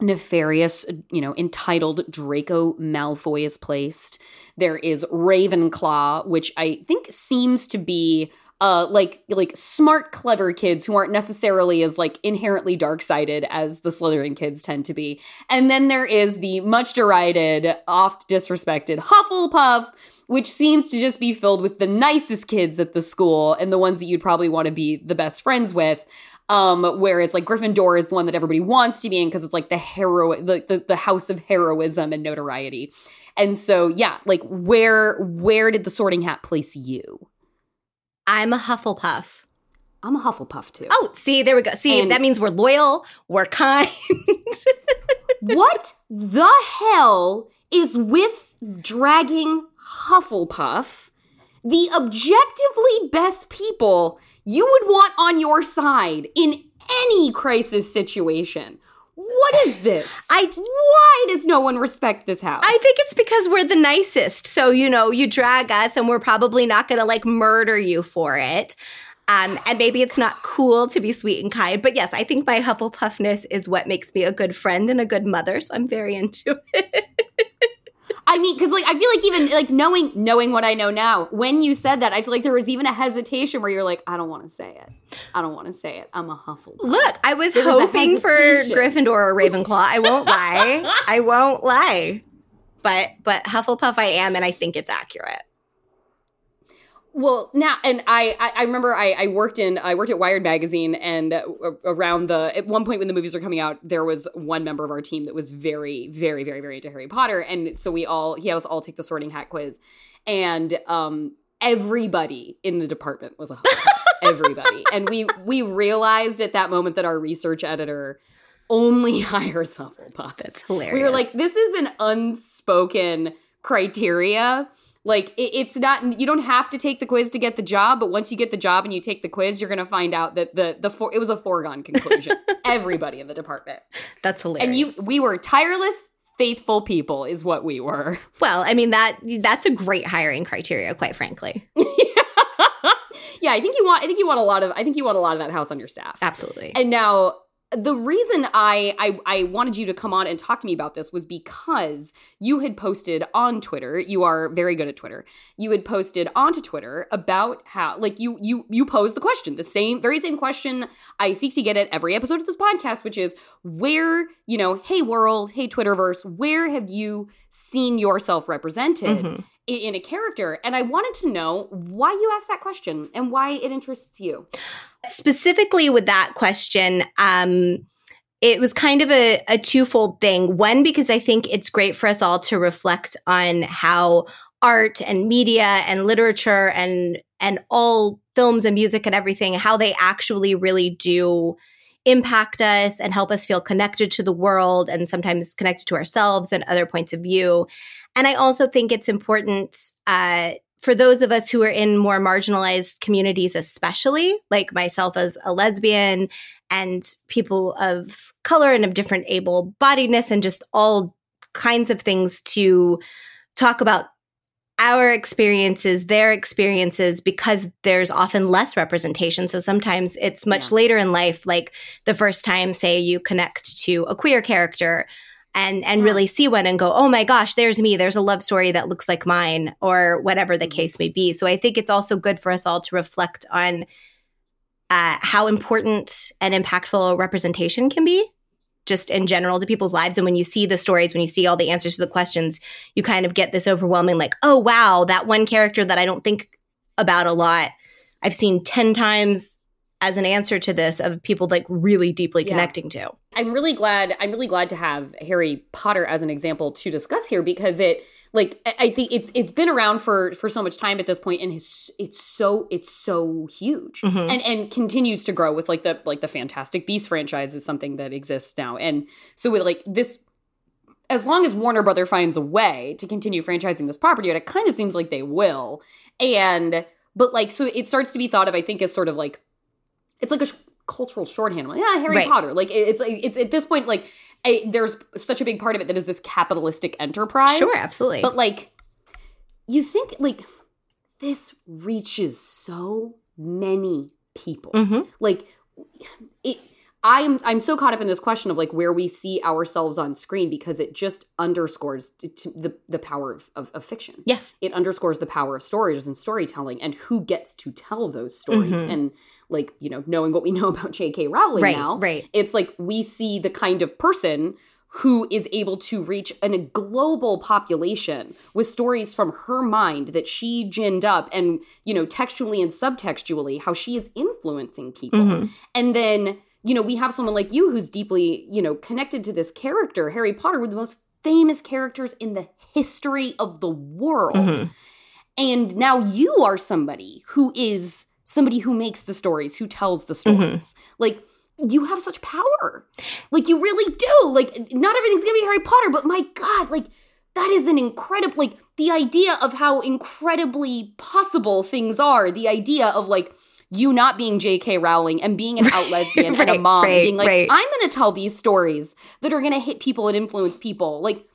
Speaker 1: nefarious, you know, entitled Draco Malfoy is placed. There is Ravenclaw, which I think seems to be uh like like smart clever kids who aren't necessarily as like inherently dark-sided as the Slytherin kids tend to be. And then there is the much derided, oft disrespected Hufflepuff, which seems to just be filled with the nicest kids at the school and the ones that you'd probably want to be the best friends with. Um, whereas like Gryffindor is the one that everybody wants to be in because it's like the hero, the, the the house of heroism and notoriety. And so, yeah, like where where did the Sorting Hat place you?
Speaker 2: I'm a Hufflepuff.
Speaker 1: I'm a Hufflepuff too.
Speaker 2: Oh, see, there we go. See,
Speaker 1: And-
Speaker 2: that means we're loyal, we're kind. <laughs>
Speaker 1: what the hell is with dragging Hufflepuff, the objectively best people you would want on your side in any crisis situation? What is this? <sighs>
Speaker 2: I-
Speaker 1: why does no one respect this house?
Speaker 2: I think it's because we're the nicest. So, you know, you drag us and we're probably not going to like murder you for it. Um, and maybe it's not cool to be sweet and kind. But yes, I think my Hufflepuffness is what makes me a good friend and a good mother. So I'm very into <laughs> it.
Speaker 1: I mean, because like I feel like even like knowing knowing what I know now, when you said that, I feel like there was even a hesitation where you're like, I don't want to say it. I don't want to say it. I'm a Hufflepuff.
Speaker 2: Look, I was
Speaker 1: There was
Speaker 2: hoping for. Gryffindor or Ravenclaw. I won't lie. <laughs> I won't lie. But but Hufflepuff I am and I think it's accurate.
Speaker 1: Well, now and I, I, I remember I, I worked in I worked at Wired magazine, and uh, around the at one point when the movies were coming out, there was one member of our team that was very, very, very, very into Harry Potter, and so we all he had us all take the Sorting Hat quiz, and um everybody in the department was a <laughs> everybody, and we we realized at that moment that our research editor only <laughs> hires Hufflepuffs.
Speaker 2: That's hilarious.
Speaker 1: We were like, this is an unspoken criteria. Like it, it's not you don't have to take the quiz to get the job, but once you get the job and you take the quiz, you're gonna find out that the the for, it was a foregone conclusion. <laughs> Everybody in the department,
Speaker 2: That's hilarious.
Speaker 1: and you we were tireless, faithful people, is what we were. <laughs>
Speaker 2: well, I mean that that's a great hiring criteria, quite frankly. <laughs>
Speaker 1: yeah, I think you want I think you want a lot of I think you want a lot of that house on your staff.
Speaker 2: Absolutely.
Speaker 1: And now the reason I, I I wanted you to come on and talk to me about this was because you had posted on Twitter. You are very good at Twitter. You had posted onto Twitter about how like you you you posed the question, the same very same question I seek to get at every episode of this podcast, which is where, you know, hey world, hey Twitterverse, where have you seen yourself represented
Speaker 2: Mhm.
Speaker 1: In a character? And I wanted to know why you asked that question and why it interests you.
Speaker 2: specifically with that question um it was kind of a, a twofold thing one because i think it's great for us all to reflect on how art and media and literature and and all films and music and everything how they actually really do impact us and help us feel connected to the world and sometimes connected to ourselves and other points of view and i also think it's important uh for those of us who are in more marginalized communities, especially like myself as a lesbian and people of color and of different able bodiedness and just all kinds of things to talk about our experiences, their experiences, because there's often less representation. So sometimes it's much
Speaker 1: Yeah.
Speaker 2: later in life, like the first time, say, you connect to a queer character and and
Speaker 1: Yeah.
Speaker 2: really see one and go, oh my gosh, there's me. There's a love story that looks like mine, or whatever the
Speaker 1: Mhm.
Speaker 2: case may be. So I think it's also good for us all to reflect on uh, how important and impactful representation can be, just in general to people's lives. And when you see the stories, when you see all the answers to the questions, you kind of get this overwhelming, like, oh wow, that one character that I don't think about a lot, I've seen ten times as an answer to this of people like really deeply
Speaker 1: Yeah.
Speaker 2: connecting to.
Speaker 1: I'm really glad. I'm really glad to have Harry Potter as an example to discuss here because it, like, I- think it's it's been around for for so much time at this point, and his, it's so it's so huge
Speaker 2: Mhm.
Speaker 1: and and continues to grow with like the like the Fantastic Beasts franchise is something that exists now, and so with like this. As long as Warner Brother finds a way to continue franchising this property, and it kind of seems like they will, and but like so it starts to be thought of, I think, as sort of like it's like a sh- cultural shorthand. Like, yeah, Harry
Speaker 2: Right.
Speaker 1: Potter. Like it's like it's at this point like a, there's such a big part of it that is this capitalistic enterprise.
Speaker 2: Sure, absolutely.
Speaker 1: But like you think like this reaches so many people.
Speaker 2: Mhm.
Speaker 1: Like it I'm I'm so caught up in this question of like where we see ourselves on screen because it just underscores t- t- the the power of, of, of fiction
Speaker 2: yes.
Speaker 1: it underscores the power of stories and storytelling and who gets to tell those stories
Speaker 2: Mhm.
Speaker 1: and like you know knowing what we <laughs> know about jk rowling
Speaker 2: Right,
Speaker 1: now
Speaker 2: right.
Speaker 1: it's like we see the kind of person who is able to reach an, a global population with stories from her mind that she ginned up and you know textually and subtextually how she is influencing people
Speaker 2: Mhm.
Speaker 1: and then you know we have someone like you who's deeply you know connected to this character harry potter. One of the most famous characters in the history of the world.
Speaker 2: Mhm.
Speaker 1: and now you are somebody who is somebody who makes the stories who tells the stories. Like you have such power. Like you really do. Like not everything's gonna be harry potter but my god like that is an incredible like the idea of how incredibly possible things are. The idea of like you not being J.K. Rowling and being an out lesbian <laughs> and a
Speaker 2: Right,
Speaker 1: mom and
Speaker 2: right,
Speaker 1: being like,
Speaker 2: right.
Speaker 1: I'm going to tell these stories that are going to hit people and influence people. Like,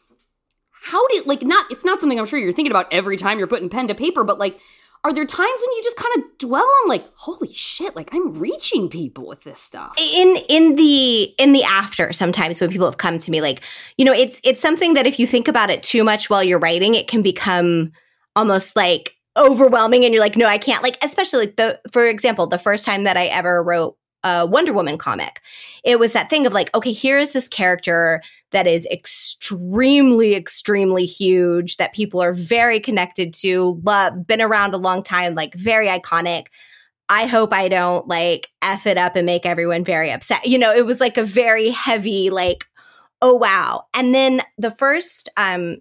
Speaker 1: how did like not? It's not something I'm sure you're thinking about every time you're putting pen to paper, but like, are there times when you just kind of dwell on like, holy shit, like I'm reaching people with this stuff?
Speaker 2: in in the in the after sometimes when people have come to me like you know it's it's something that if you think about it too much while you're writing it can become almost like overwhelming and you're like no I can't like especially like the for example the first time that I ever wrote a Wonder Woman comic it was that thing of like okay here's this character that is extremely extremely huge that people are very connected to love, been around a long time like very iconic I hope I don't like F it up and make everyone very upset. You know, it was like a very heavy, like, oh wow. And then the first, um,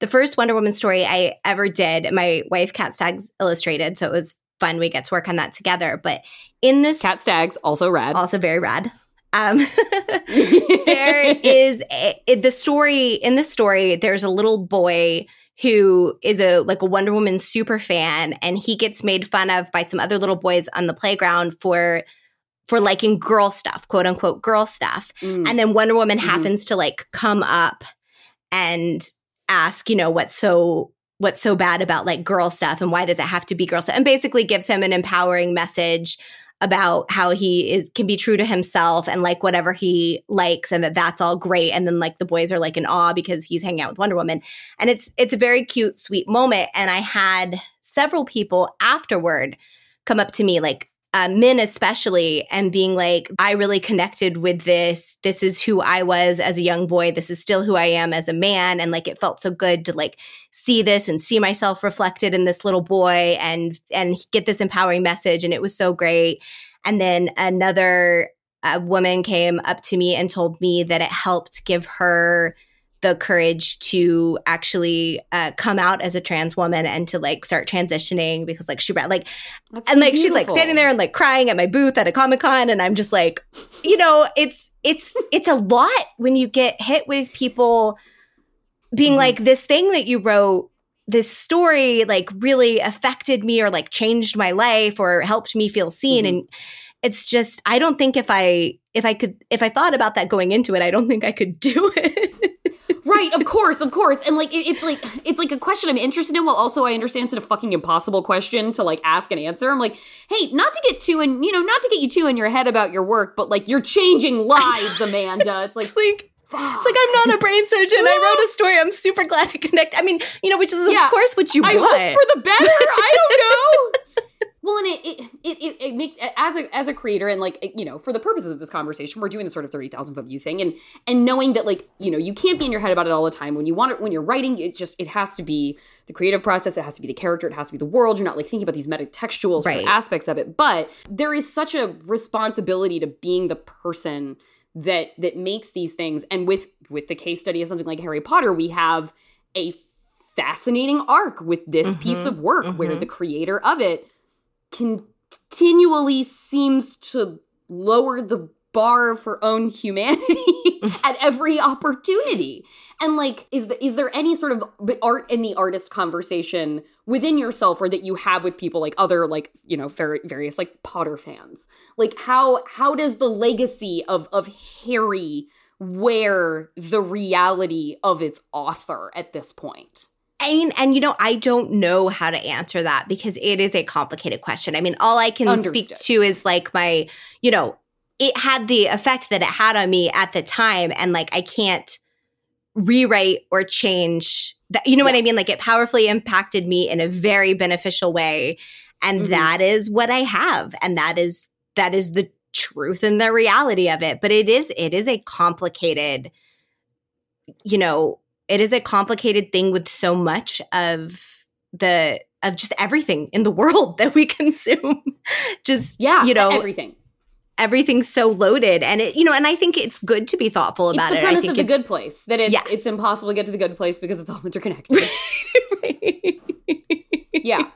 Speaker 2: the first Wonder Woman story I ever did, my wife Cat Staggs illustrated, so it was fun. We get to work on that together. But in this
Speaker 1: Cat Staggs also rad.
Speaker 2: also very rad. Um, <laughs> there is a, it- the story in the story. There's a little boy who is a like a Wonder Woman super fan, and he gets made fun of by some other little boys on the playground for for liking girl stuff, quote unquote girl stuff.
Speaker 1: Mm.
Speaker 2: And then Wonder Woman
Speaker 1: Mhm.
Speaker 2: happens to like come up and ask, you know, what's so what's so bad about like girl stuff and why does it have to be girl stuff? And basically gives him an empowering message about how he is can be true to himself and like whatever he likes and that that's all great and then like the boys are like in awe because he's hanging out with Wonder Woman and it's it's a very cute sweet moment and I had several people afterward come up to me like uh, men especially and being like i really connected with this. This is who i was as a young boy. This is still who i am as a man. And like it felt so good to like see this and see myself reflected in this little boy and and get this empowering message and it was so great. And then another uh, woman came up to me and told me that it helped give her the courage to actually uh, come out as a trans woman and to like start transitioning because like she read like
Speaker 1: That's
Speaker 2: and like she's like standing there and like crying at my booth at a comic con and i'm just like you know it's it's it's a lot when you get hit with people being
Speaker 1: Mm-hmm.
Speaker 2: like this thing that you wrote this story like really affected me or like changed my life or helped me feel seen
Speaker 1: Mhm.
Speaker 2: and it's just i don't think if i if i could if i thought about that going into it i don't think i could <laughs> do it
Speaker 1: right of course of course. And like it, it's like it's like a question i'm interested in while also i understand it's a fucking impossible question to like ask and answer. I'm like hey not to get too and you know not to get you too in your head about your work but like you're changing lives amanda. It's like
Speaker 2: it's <laughs> like it's like i'm not a brain surgeon. I wrote a story. I'm super glad i connect i mean you know which is
Speaker 1: Yeah.
Speaker 2: of course what you
Speaker 1: I
Speaker 2: want.
Speaker 1: hope for the better. I don't <laughs> know. Well, and it it it it, make as a as a creator and like you know for the purposes of this conversation, we're doing the sort of thirty thousand foot view thing, and and knowing that like you know you can't be in your head about it all the time. When you want it, when you're writing, it just it has to be the creative process. It has to be the character. It has to be the world. You're not like thinking about these metatextual sort
Speaker 2: Right.
Speaker 1: aspects of it. But there is such a responsibility to being the person that that makes these things. And with with the case study of something like Harry Potter, we have a fascinating arc with this piece mm-hmm. of work where mm-hmm. the creator of it continually seems to lower the bar of her own humanity <laughs> <laughs> at every opportunity. And like is the, is there any sort of art in the artist conversation within yourself or that you have with people like other like you know various like Potter fans? Like how how does the legacy of of Harry wear the reality of its author at this point?
Speaker 2: I mean, and you know, I don't know how to answer that because it is a complicated question. I mean, all I can speak to is like my, you know, it had the effect that it had on me at the time. And like, I can't rewrite or change that. You know what I mean? Like, it powerfully impacted me in a very beneficial way. And
Speaker 1: Mhm.
Speaker 2: that is what I have. And that is, that is the truth and the reality of it. But it is, it is a complicated you know, it is a complicated thing with so much of the of just everything in the <laughs> world that we consume. just
Speaker 1: Yeah,
Speaker 2: you know,
Speaker 1: everything.
Speaker 2: everything's so loaded and it you know and i think it's good to be thoughtful
Speaker 1: It's
Speaker 2: about
Speaker 1: the
Speaker 2: it i
Speaker 1: premise
Speaker 2: think
Speaker 1: of the good place that it's
Speaker 2: Yes.
Speaker 1: it's impossible to get to the good place because it's all <laughs> interconnected. <laughs> yeah.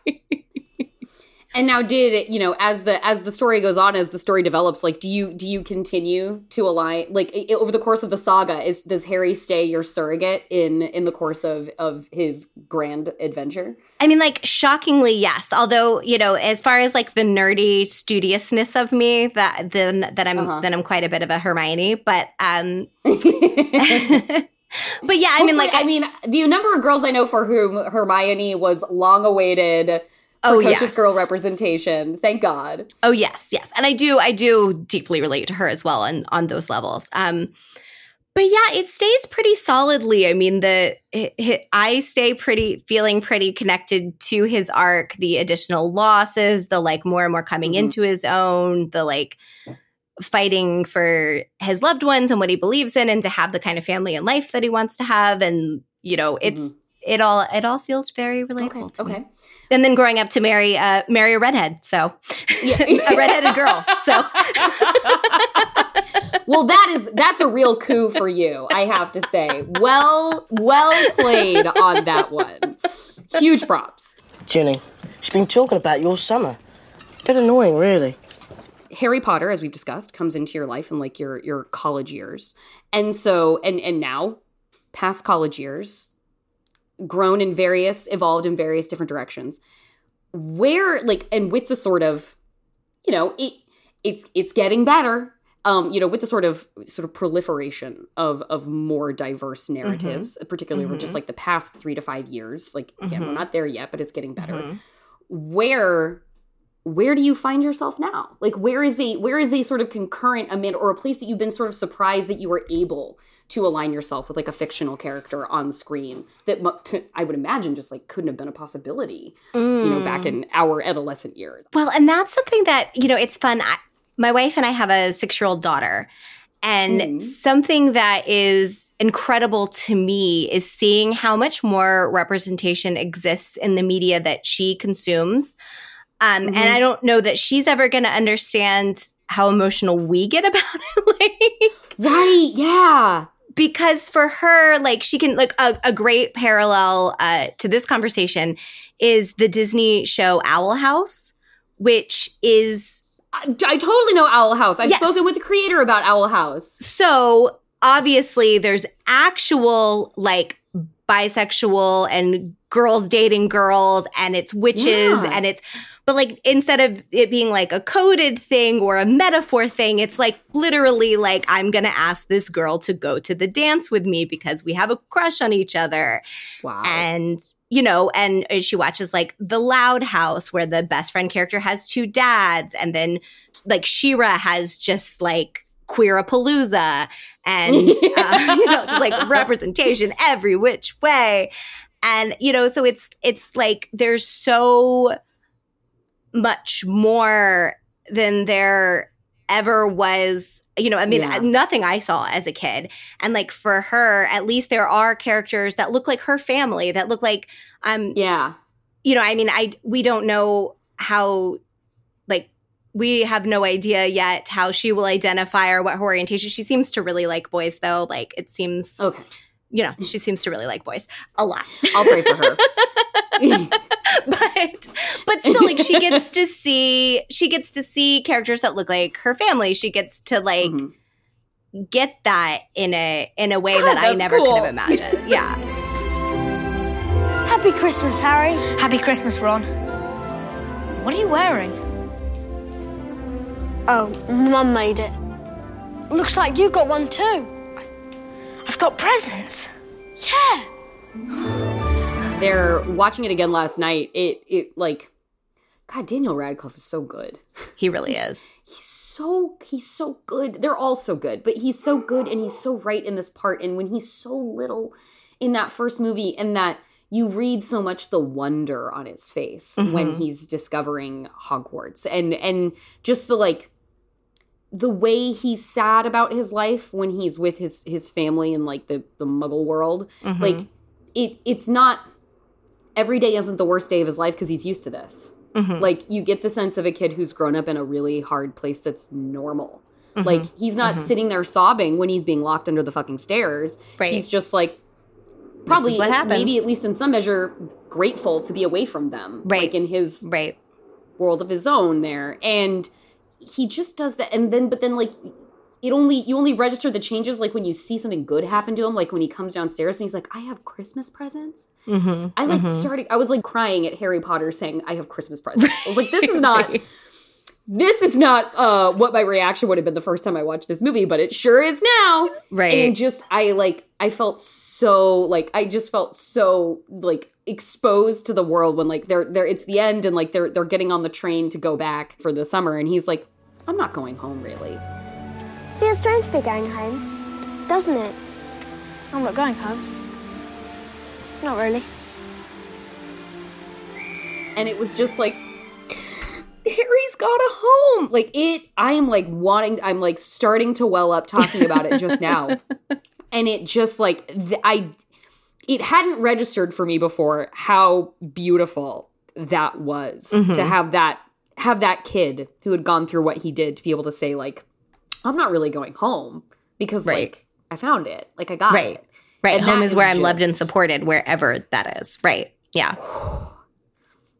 Speaker 1: And now did it, you know, as the as the story goes on, as the story develops, like do you do you continue to align like i- over the course of the saga, is does Harry stay your surrogate in in the course of of his grand adventure?
Speaker 2: i mean like shockingly yes although you know as far as like the nerdy studiousness of me that then that i'm
Speaker 1: Uh-huh.
Speaker 2: then i'm quite a bit of a hermione but um <laughs> but yeah i mean like
Speaker 1: I mean, the number of girls I know for whom Hermione was long awaited
Speaker 2: Oh, yes.
Speaker 1: girl representation. Thank God.
Speaker 2: Oh yes, yes, and I do, I do deeply relate to her as well, and on those levels. Um, but yeah, it stays pretty solidly. I mean, the it, it- I stay pretty feeling pretty connected to his arc. The additional losses, the like more and more coming
Speaker 1: Mhm.
Speaker 2: into his own, the like fighting for his loved ones and what he believes in, and to have the kind of family and life that he wants to have, and you know, it's
Speaker 1: Mhm.
Speaker 2: it all it all feels very relatable.
Speaker 1: Okay.
Speaker 2: to me.
Speaker 1: Okay.
Speaker 2: And then growing up to marry uh marry a redhead, so
Speaker 1: Yeah. <laughs>
Speaker 2: a redheaded girl. So <laughs>
Speaker 1: well, that is that's a real coup for you, I have to say. Well, well played on that one. Huge props.
Speaker 11: Ginny, she's been talking about your summer. Bit annoying, really.
Speaker 1: Harry Potter, as we've discussed, comes into your life in like your your college years. And so and and now, past college years, grown in various, evolved in various different directions. Where like and with the sort of, you know, it it's it's getting better. Um, you know, with the sort of sort of proliferation of of more diverse narratives, particularly over just like the past three to five years. Like again, we're
Speaker 2: Mhm.
Speaker 1: not there yet, but it's getting better.
Speaker 2: Mhm.
Speaker 1: Where where do you find yourself now? Like where is a where is a sort of concurrent amid or a place that you've been sort of surprised that you were able to align yourself with like a fictional character on screen that mu- I would imagine just like couldn't have been a possibility, you know, back in our adolescent years.
Speaker 2: Well, and that's something that, you know, it's fun. I, my wife and I have a six year old daughter. And
Speaker 1: Mhm.
Speaker 2: something that is incredible to me is seeing how much more representation exists in the media that she consumes. Um,
Speaker 1: Mhm.
Speaker 2: And I don't know that she's ever going to understand how emotional we get <laughs> about it. like,
Speaker 1: Right, yeah.
Speaker 2: Because for her like she can like a, a great parallel uh, to this conversation is the disney show owl house which is
Speaker 1: I, I totally know Owl House. I've
Speaker 2: Yes.
Speaker 1: spoken with the creator about Owl House.
Speaker 2: so obviously there's actual like bisexual and girls dating girls and it's witches
Speaker 1: Yeah.
Speaker 2: and it's but like instead of it being like a coded thing or a metaphor thing it's like literally like i'm gonna ask this girl to go to the dance with me because we have a crush on each other.
Speaker 1: Wow.
Speaker 2: and you know and she watches like the loud house where the best friend character has two dads. And then like She-Ra has just like queerapalooza and <laughs> uh, <laughs> you know just like representation every which way. And you know so it's it's like there's so much more than there ever was you know i mean
Speaker 1: Yeah.
Speaker 2: nothing i saw as a kid and like for her at least there are characters that look like her family that look like um
Speaker 1: yeah.
Speaker 2: you know i mean i we don't know how like we have no idea yet how she will identify or what her orientation she seems to really like boys though like it seems
Speaker 1: Okay.
Speaker 2: you know she seems to really like boys a lot
Speaker 1: I'll pray for her. <laughs> <laughs>
Speaker 2: but but still like she gets to see she gets to see characters that look like her family she gets to like
Speaker 1: Mhm.
Speaker 2: get that in a in a way
Speaker 1: God,
Speaker 2: that i never
Speaker 1: cool.
Speaker 2: could have imagined <laughs> yeah
Speaker 3: Happy Christmas, Harry. Happy Christmas, Ron. What are you wearing?
Speaker 12: Oh, Mum made it. Looks like you got one too.
Speaker 3: I've got presents.
Speaker 12: Yeah. <gasps>
Speaker 1: They're watching it again last night. It it like God, Daniel Radcliffe is so good.
Speaker 2: he really is
Speaker 1: He's so he's so good. They're all so good, but he's so good and he's so right in this part. And when he's so little in that first movie, and that you read so much the wonder on his face when
Speaker 2: Mhm.
Speaker 1: he's discovering Hogwarts, and and just the like the way he's sad about his life when he's with his his family in like the the muggle world
Speaker 2: Mhm.
Speaker 1: like it it's not every day isn't the worst day of his life because he's used to this
Speaker 2: Mhm.
Speaker 1: like you get the sense of a kid who's grown up in a really hard place that's normal
Speaker 2: Mhm.
Speaker 1: like he's not
Speaker 2: Mhm.
Speaker 1: sitting there sobbing when he's being locked under the fucking stairs
Speaker 2: Right.
Speaker 1: he's just like probably
Speaker 2: what happens.
Speaker 1: maybe at least in some measure grateful to be away from them
Speaker 2: Right.
Speaker 1: like in his
Speaker 2: right
Speaker 1: world of his own there and he just does that and then but then like it only you only register the changes like when you see something good happen to him like when he comes downstairs and he's like i have christmas presents
Speaker 2: Mm-hmm.
Speaker 1: i like
Speaker 2: Mhm.
Speaker 1: started i was like crying at harry potter saying i have christmas presents i was like this is not <laughs> this is not uh what my reaction would have been the first time i watched this movie but it sure is now
Speaker 2: Right.
Speaker 1: and just i like i felt so like i just felt so like exposed to the world when like they're they're it's the end and like they're they're getting on the train to go back for the summer and he's like i'm not going home really
Speaker 12: Feels strange to be going home, doesn't it?
Speaker 3: I'm not going home. Not really.
Speaker 1: and it was just like Harry's got a home. Like it I am like wanting I'm like starting to well up talking about it just now. <laughs> and it just like th- I it hadn't registered for me before how beautiful that was
Speaker 2: Mhm.
Speaker 1: to have that have that kid who had gone through what he did to be able to say like I'm not really going home because
Speaker 2: Right.
Speaker 1: like I found it. Like I got
Speaker 2: Right.
Speaker 1: it.
Speaker 2: Right.
Speaker 1: And
Speaker 2: Home is where
Speaker 1: is
Speaker 2: I'm loved and supported, wherever that is. Right. Yeah.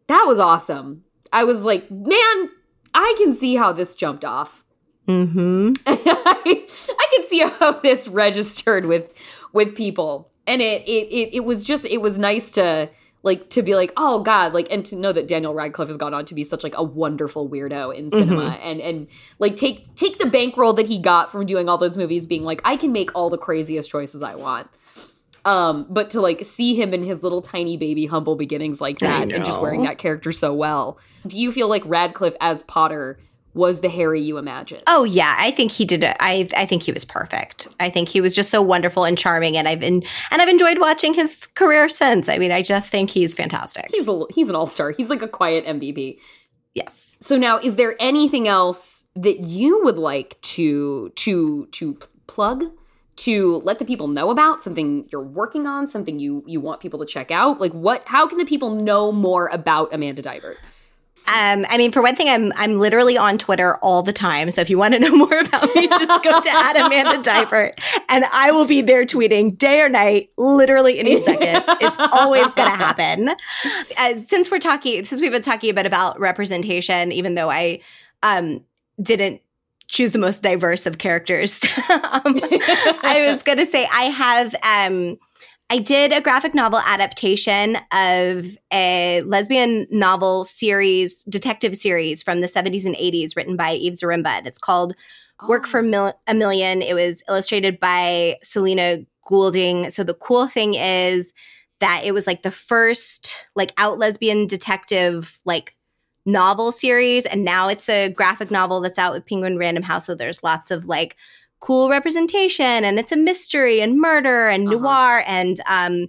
Speaker 1: That was awesome. I was like, man, I can see how this jumped off.
Speaker 2: Mm-hmm.
Speaker 1: I, <laughs> I can see how <laughs> this registered with with people. And it, it it it was just it was nice to like to be like, oh God, like and to know that Daniel Radcliffe has gone on to be such like a wonderful weirdo in cinema
Speaker 2: Mhm.
Speaker 1: and and like take take the bankroll that he got from doing all those movies being like, I can make all the craziest choices I want. Um, but to like see him in his little tiny baby humble beginnings like that and just wearing that character so well. Do you feel like Radcliffe as Potter was the Harry you imagined?
Speaker 2: Oh yeah, I think he did it. I I think he was perfect. I think he was just so wonderful and charming, and I've been and I've enjoyed watching his career since. I mean, I just think he's fantastic.
Speaker 1: He's a he's an all-star. He's like a quiet MVP.
Speaker 2: Yes.
Speaker 1: So now is there anything else that you would like to to to plug to let the people know about something you're working on, something you you want people to check out? Like what how can the people know more about Amanda Deibert?
Speaker 2: Um, I mean, for one thing, I'm I'm literally on Twitter all the time. So if you want to <laughs> know more about me, just go to at <laughs> Amanda Deibert, and I will be there tweeting day or night, literally any second. it's always going to happen. Uh, since we're talking, since we've been talking a bit about representation, even though I um, didn't choose the most diverse of characters, <laughs> um, I was going to say I have. I did a graphic novel adaptation of a lesbian novel series, detective series from the 70s and 80s, written by Eve Zaremba. And it's called Work for oh. Mil- a Million. It was illustrated by Selena Goulding. So the cool thing is that it was like the first like out lesbian detective like novel series and now it's a graphic novel that's out with Penguin Random House so there's lots of like cool representation and it's a mystery and murder and noir and um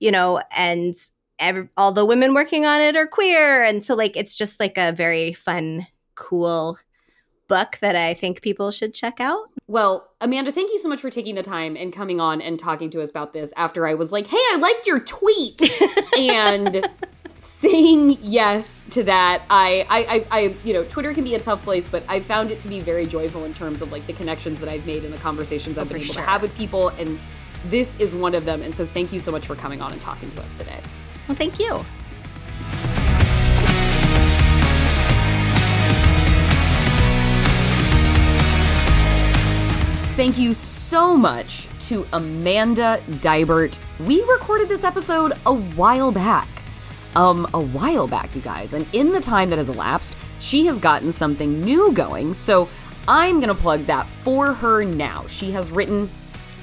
Speaker 2: you know and ev- all the women working on it are queer and so like it's just like a very fun cool book that I think people should check out.
Speaker 1: Well, Amanda, thank you so much for taking the time and coming on and talking to us about this after I was like, hey, I liked your tweet. <laughs> and saying yes to that. I, I, I, I, you know, Twitter can be a tough place, but I found it to be very joyful in terms of like the connections that I've made and the conversations I've oh, been able
Speaker 2: sure.
Speaker 1: to have with people. And this is one of them. And so thank you so much for coming on and talking to us today.
Speaker 2: Well, thank you.
Speaker 1: Thank you so much to Amanda Deibert. We recorded this episode a while back. Um, a while back, you guys. And in the time that has elapsed, she has gotten something new going. So I'm going to plug that for her now. She has written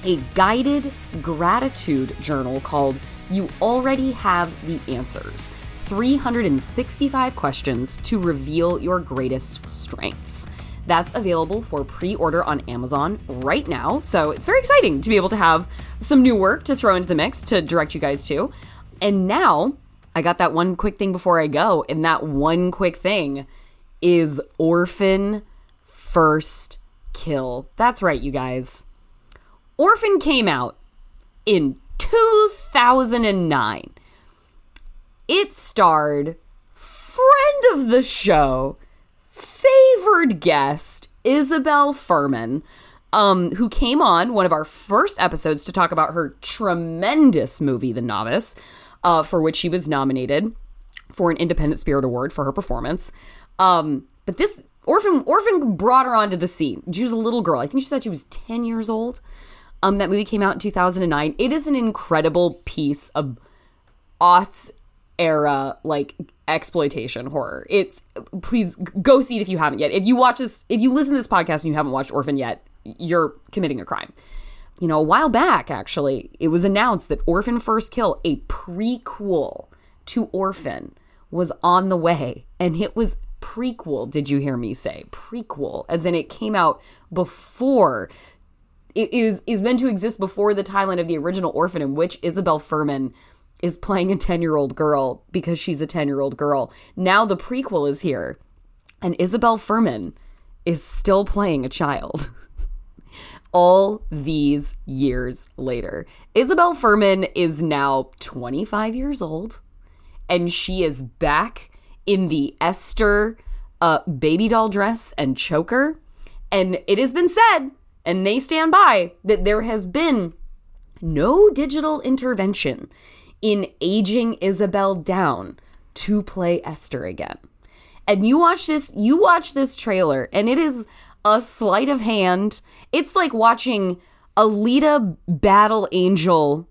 Speaker 1: a guided gratitude journal called You Already Have the Answers 365 Questions to Reveal Your Greatest Strengths. That's available for pre order on Amazon right now. So it's very exciting to be able to have some new work to throw into the mix to direct you guys to. And now I got that one quick thing before I go. And that one quick thing is Orphan First kill. That's right, you guys. Orphan came out in 2009. It starred friend of the show, favored guest, Isabelle Fuhrman, um, who came on one of our first episodes to talk about her tremendous movie, The Novice, uh, for which she was nominated for an Independent Spirit Award for her performance. Um, but this Orphan Orphan brought her onto the scene. She was a little girl. I think she said she was 10 years old. Um, that movie came out in 2009. It is an incredible piece of aughts era like exploitation horror. It's please go see it if you haven't yet. If you watch this, if you listen to this podcast and you haven't watched Orphan yet, you're committing a crime. You know, a while back actually, it was announced that Orphan First Kill, a prequel to Orphan, was on the way, and it was prequel. Did you hear me say prequel? As in, it came out before. It is is meant to exist before the timeline of the original Orphan, in which Isabelle Fuhrman is playing a 10 year old girl because she's a 10 year old girl. Now the prequel is here, and Isabelle Fuhrman is still playing a child. <laughs> All these years later, Isabelle Fuhrman is now 25 years old, and she is back in the Esther uh, baby doll dress and choker. And it has been said, and they stand by, that there has been no digital intervention in aging Isabelle down to play Esther again. And you watch this, you watch this trailer, and it is a sleight of hand. It's like watching Alita battle Angel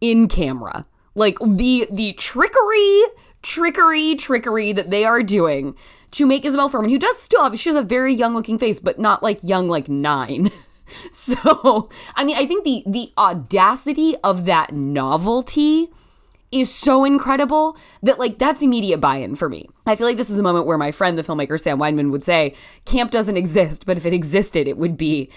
Speaker 1: in camera. Like the the trickery, trickery, trickery that they are doing to make Isabelle Fuhrman, who does still have she has a very young looking face, but not like young like nine. <laughs> So, I mean, I think the the audacity of that novelty is so incredible that like that's immediate buy-in for me. I feel like this is a moment where my friend the filmmaker Sam Weinman would say, "Camp doesn't exist, but if it existed, it would be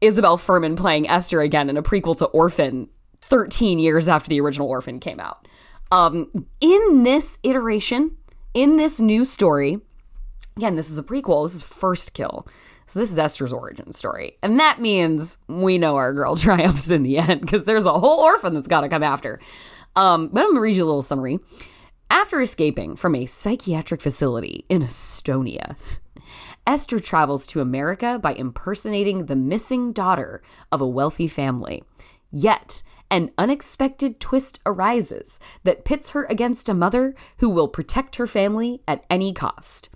Speaker 1: Isabelle Fuhrman playing Esther again in a prequel to Orphan 13 years after the original Orphan came out." Um in this iteration, in this new story, again, this is a prequel. This is First Kill. So this is Esther's origin story. And that means we know our girl <laughs> triumphs in the end because there's a whole orphan that's got to come after. Um, but I'm going to read you a little summary. After escaping from a psychiatric facility in Estonia, Esther travels to America by impersonating the missing daughter of a wealthy family. Yet, an unexpected twist arises that pits her against a mother who will protect her family at any cost.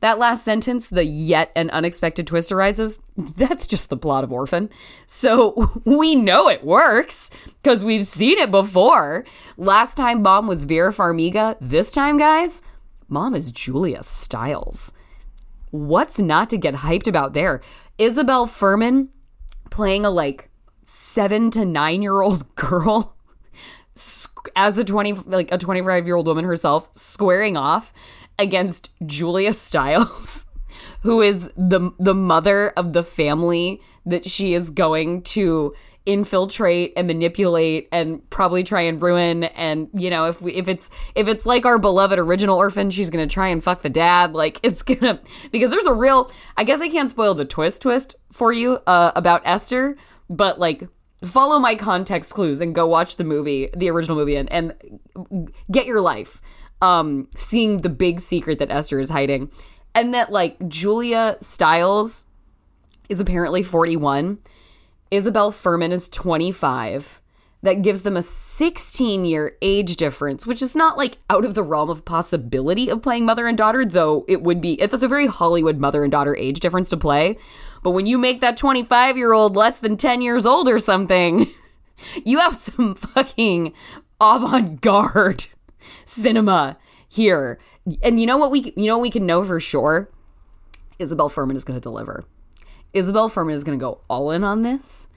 Speaker 1: That last sentence, the yet an unexpected twist arises, that's just the plot of Orphan. So <laughs> we know it works because we've seen it before. Last time mom was Vera Farmiga. This time, guys, mom is Julia Stiles. What's not to get hyped about there? Isabelle Fuhrman playing a like seven to nine year old <laughs> girl as a 20 like a 25 year old woman herself squaring off against Julia Stiles, <laughs> who is the the mother of the family that she is going to infiltrate and manipulate and probably try and ruin. And you know if we if it's if it's like our beloved original orphan she's gonna try and fuck the dad. Like <laughs> it's gonna because there's a real i guess i can't spoil the twist twist for you uh, about esther but like follow my context clues and go watch the movie the original movie and, and get your life um, seeing the big secret that Esther is hiding. And that, like, Julia Stiles is apparently 41, Isabelle Fuhrman is 25. That gives them a 16 year age difference, which is not like out of the realm of possibility of playing mother and daughter, though it would be, it's a very Hollywood mother and daughter age difference to play. But when you make that 25 year old less than 10 years old or something, <laughs> you have some fucking avant garde cinema here. And you know what we you know we can know for sure? Isabelle Fuhrman is going to deliver. Isabelle Fuhrman is going to go all in on this.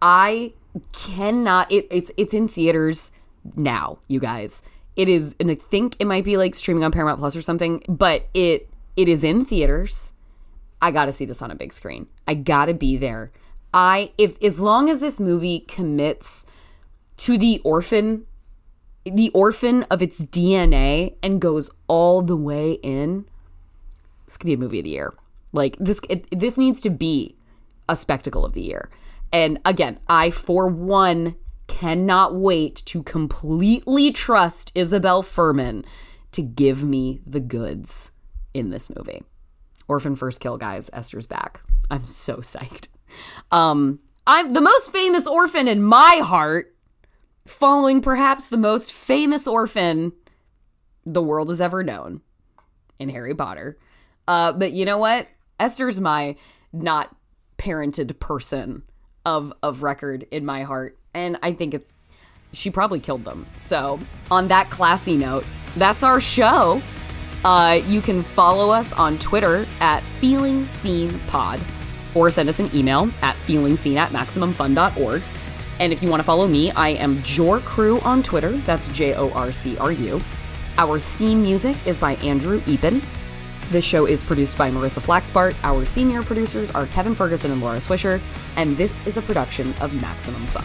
Speaker 1: I cannot it, it's it's in theaters now, you guys. It is and I think it might be like streaming on Paramount Plus or something, but it it is in theaters. I got to see this on a big screen. I got to be there. I if as long as this movie commits to the orphan the orphan of its DNA and goes all the way in, this could be a movie of the year. Like this, it, this needs to be a spectacle of the year. And again, I, for one, cannot wait to completely trust Isabelle Fuhrman to give me the goods in this movie. Orphan First Kill, guys. Esther's back. I'm so psyched. Um, I'm the most famous orphan in my heart, following perhaps the most famous orphan the world has ever known in Harry Potter. Uh, but you know what? Esther's my not parented person of of record in my heart, and I think she probably killed them. So on that classy note, that's our show. Uh, you can follow us on Twitter at Feeling Seen Pod or send us an email at feelingseen at maximumfun.org. And if you want to follow me, I am Jor Crew on Twitter. That's J O R C R U. Our theme music is by Andrew Epen. This show is produced by Marissa Flaxbart. Our senior producers are Kevin Ferguson and Laura Swisher. And this is a production of Maximum Fun.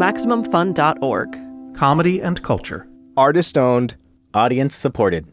Speaker 13: MaximumFun.org.
Speaker 14: Comedy and culture.
Speaker 15: Artist owned. Audience supported.